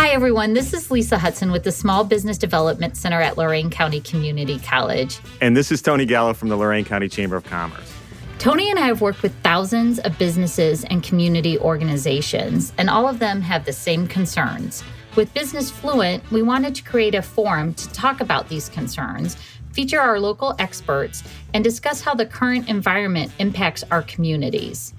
Hi, everyone. This is Lisa Hudson with the Small Business Development Center at Lorain County Community College. And this is Tony Gallo from the Lorain County Chamber of Commerce. Tony and I have worked with thousands of businesses and community organizations, and all of them have the same concerns. With Business Fluent, we wanted to create a forum to talk about these concerns, feature our local experts, and discuss how the current environment impacts our communities.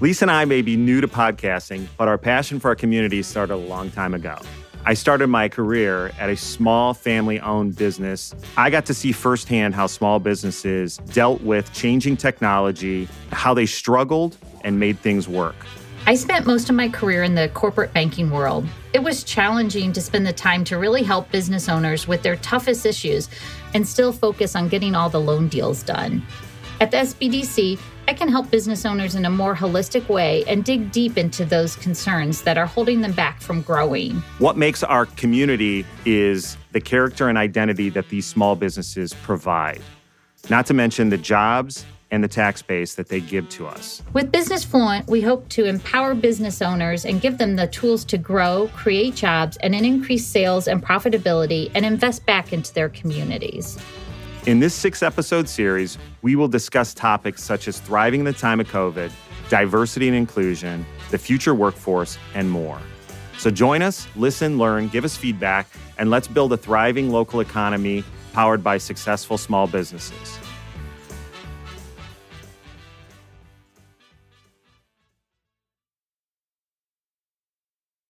Lisa and I may be new to podcasting, but our passion for our community started a long time ago. I started my career at a small family owned business. I got to see firsthand how small businesses dealt with changing technology, how they struggled and made things work. I spent most of my career in the corporate banking world. It was challenging to spend the time to really help business owners with their toughest issues and still focus on getting all the loan deals done. At the SBDC, I can help business owners in a more holistic way and dig deep into those concerns that are holding them back from growing. What makes our community is the character and identity that these small businesses provide, not to mention the jobs and the tax base that they give to us. With Business Fluent, we hope to empower business owners and give them the tools to grow, create jobs, and increase sales and profitability and invest back into their communities. In this six episode series, we will discuss topics such as thriving in the time of COVID, diversity and inclusion, the future workforce, and more. So join us, listen, learn, give us feedback, and let's build a thriving local economy powered by successful small businesses.